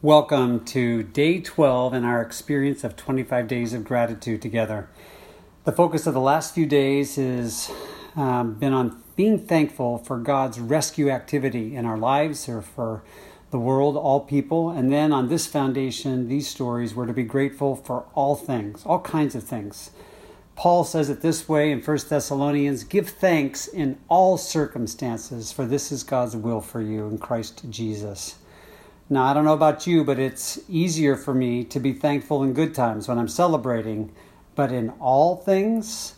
Welcome to day 12 in our experience of 25 days of gratitude together. The focus of the last few days has um, been on being thankful for God's rescue activity in our lives or for the world, all people. And then on this foundation, these stories, we're to be grateful for all things, all kinds of things. Paul says it this way in 1 Thessalonians Give thanks in all circumstances, for this is God's will for you in Christ Jesus. Now, I don't know about you, but it's easier for me to be thankful in good times when I'm celebrating. But in all things,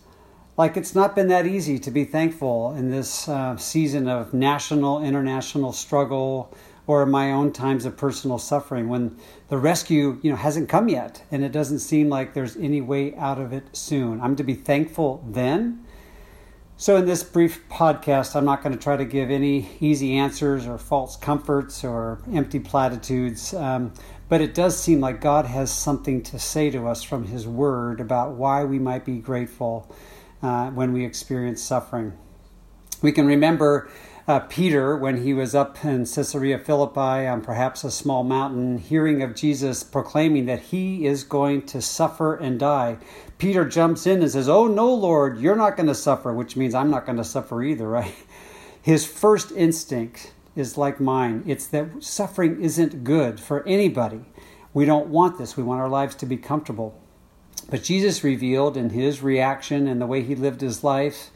like it's not been that easy to be thankful in this uh, season of national, international struggle or my own times of personal suffering when the rescue you know hasn't come yet and it doesn't seem like there's any way out of it soon i'm to be thankful then so, in this brief podcast, I'm not going to try to give any easy answers or false comforts or empty platitudes, um, but it does seem like God has something to say to us from His Word about why we might be grateful uh, when we experience suffering. We can remember uh, Peter, when he was up in Caesarea Philippi on perhaps a small mountain, hearing of Jesus proclaiming that he is going to suffer and die, Peter jumps in and says, Oh, no, Lord, you're not going to suffer, which means I'm not going to suffer either, right? His first instinct is like mine it's that suffering isn't good for anybody. We don't want this, we want our lives to be comfortable. But Jesus revealed in his reaction and the way he lived his life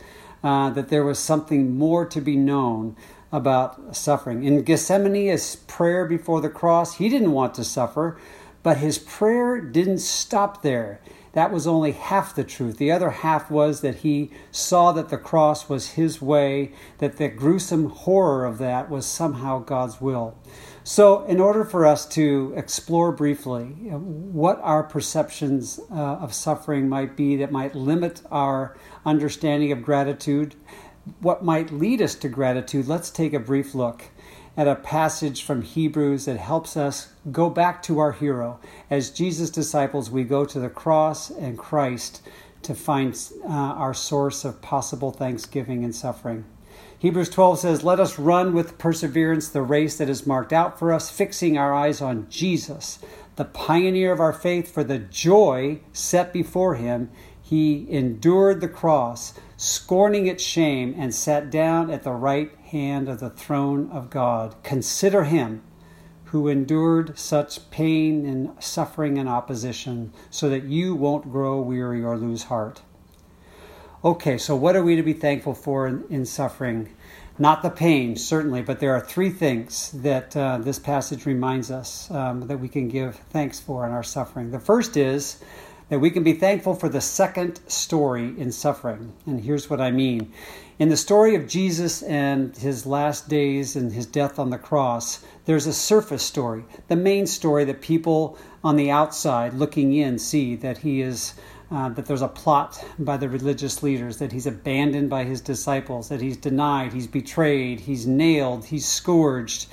uh, that there was something more to be known about suffering. In Gethsemane, his prayer before the cross, he didn't want to suffer, but his prayer didn't stop there. That was only half the truth. The other half was that he saw that the cross was his way, that the gruesome horror of that was somehow God's will. So, in order for us to explore briefly what our perceptions uh, of suffering might be that might limit our understanding of gratitude, what might lead us to gratitude, let's take a brief look at a passage from Hebrews that helps us go back to our hero. As Jesus' disciples, we go to the cross and Christ to find uh, our source of possible thanksgiving and suffering. Hebrews 12 says, Let us run with perseverance the race that is marked out for us, fixing our eyes on Jesus, the pioneer of our faith, for the joy set before him. He endured the cross, scorning its shame, and sat down at the right hand of the throne of God. Consider him who endured such pain and suffering and opposition, so that you won't grow weary or lose heart. Okay, so what are we to be thankful for in, in suffering? Not the pain, certainly, but there are three things that uh, this passage reminds us um, that we can give thanks for in our suffering. The first is that we can be thankful for the second story in suffering. And here's what I mean. In the story of Jesus and his last days and his death on the cross, there's a surface story, the main story that people on the outside looking in see that he is uh, that there's a plot by the religious leaders, that he's abandoned by his disciples, that he's denied, he's betrayed, he's nailed, he's scourged.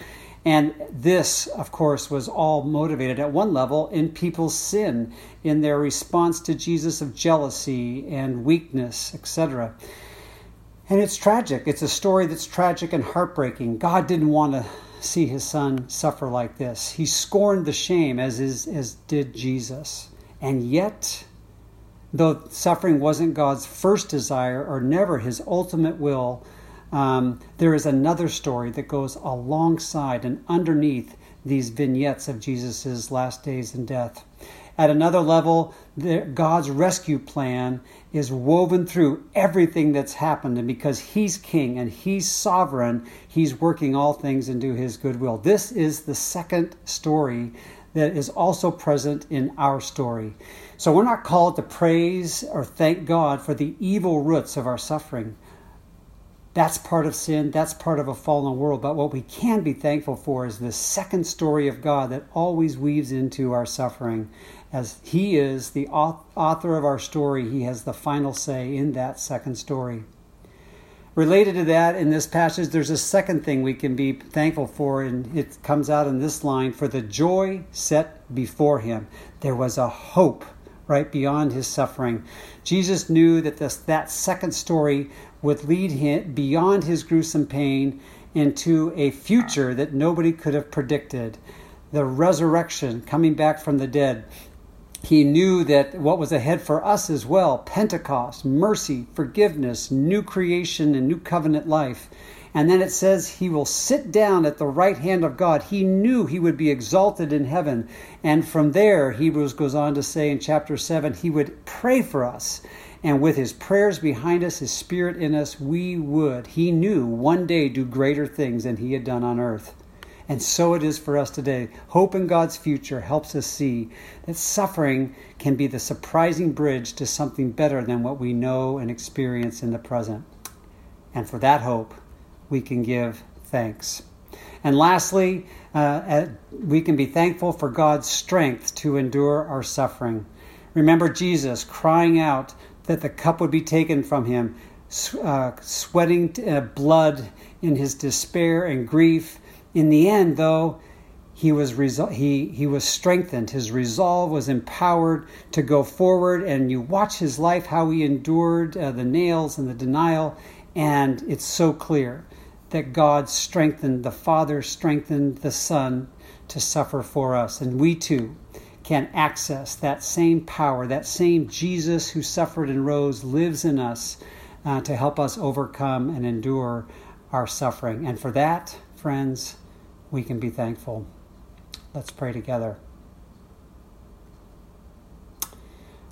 And this, of course, was all motivated at one level in people's sin, in their response to Jesus of jealousy and weakness, etc. And it's tragic. It's a story that's tragic and heartbreaking. God didn't want to see his son suffer like this. He scorned the shame as is, as did Jesus. And yet though suffering wasn't God's first desire or never his ultimate will, um, there is another story that goes alongside and underneath these vignettes of Jesus' last days and death. At another level, the, God's rescue plan is woven through everything that's happened. And because He's king and He's sovereign, He's working all things into His goodwill. This is the second story that is also present in our story. So we're not called to praise or thank God for the evil roots of our suffering. That's part of sin, that's part of a fallen world. But what we can be thankful for is the second story of God that always weaves into our suffering. As He is the author of our story, He has the final say in that second story. Related to that, in this passage, there's a second thing we can be thankful for, and it comes out in this line for the joy set before him. There was a hope right beyond his suffering. Jesus knew that this, that second story would lead him beyond his gruesome pain into a future that nobody could have predicted. the resurrection, coming back from the dead. He knew that what was ahead for us as well Pentecost, mercy, forgiveness, new creation, and new covenant life. And then it says he will sit down at the right hand of God. He knew he would be exalted in heaven. And from there, Hebrews goes on to say in chapter 7, he would pray for us. And with his prayers behind us, his spirit in us, we would, he knew, one day do greater things than he had done on earth. And so it is for us today. Hope in God's future helps us see that suffering can be the surprising bridge to something better than what we know and experience in the present. And for that hope, we can give thanks. And lastly, uh, we can be thankful for God's strength to endure our suffering. Remember Jesus crying out that the cup would be taken from him, uh, sweating uh, blood in his despair and grief. In the end, though, he was resol- he he was strengthened. His resolve was empowered to go forward. And you watch his life, how he endured uh, the nails and the denial, and it's so clear that God strengthened, the Father strengthened the Son to suffer for us. And we too can access that same power, that same Jesus who suffered and rose lives in us uh, to help us overcome and endure our suffering. And for that, friends, we can be thankful. Let's pray together.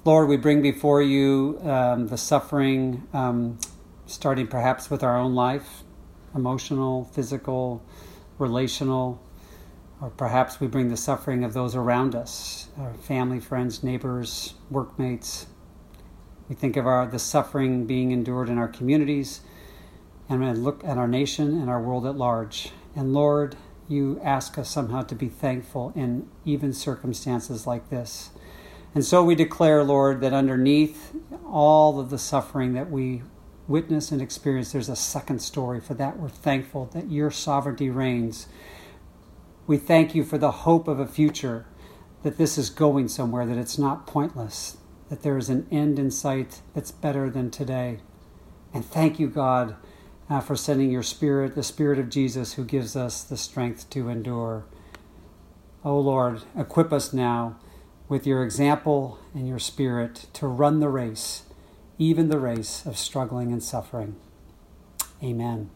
Lord, we bring before you um, the suffering, um, starting perhaps with our own life emotional, physical, relational, or perhaps we bring the suffering of those around us, our family, friends, neighbors, workmates. We think of our the suffering being endured in our communities, and look at our nation and our world at large. And Lord, you ask us somehow to be thankful in even circumstances like this. And so we declare, Lord, that underneath all of the suffering that we witness and experience, there's a second story. For that, we're thankful that your sovereignty reigns. We thank you for the hope of a future, that this is going somewhere, that it's not pointless, that there is an end in sight that's better than today. And thank you, God, uh, for sending your Spirit, the Spirit of Jesus, who gives us the strength to endure. Oh Lord, equip us now with your example and your Spirit to run the race even the race of struggling and suffering. Amen.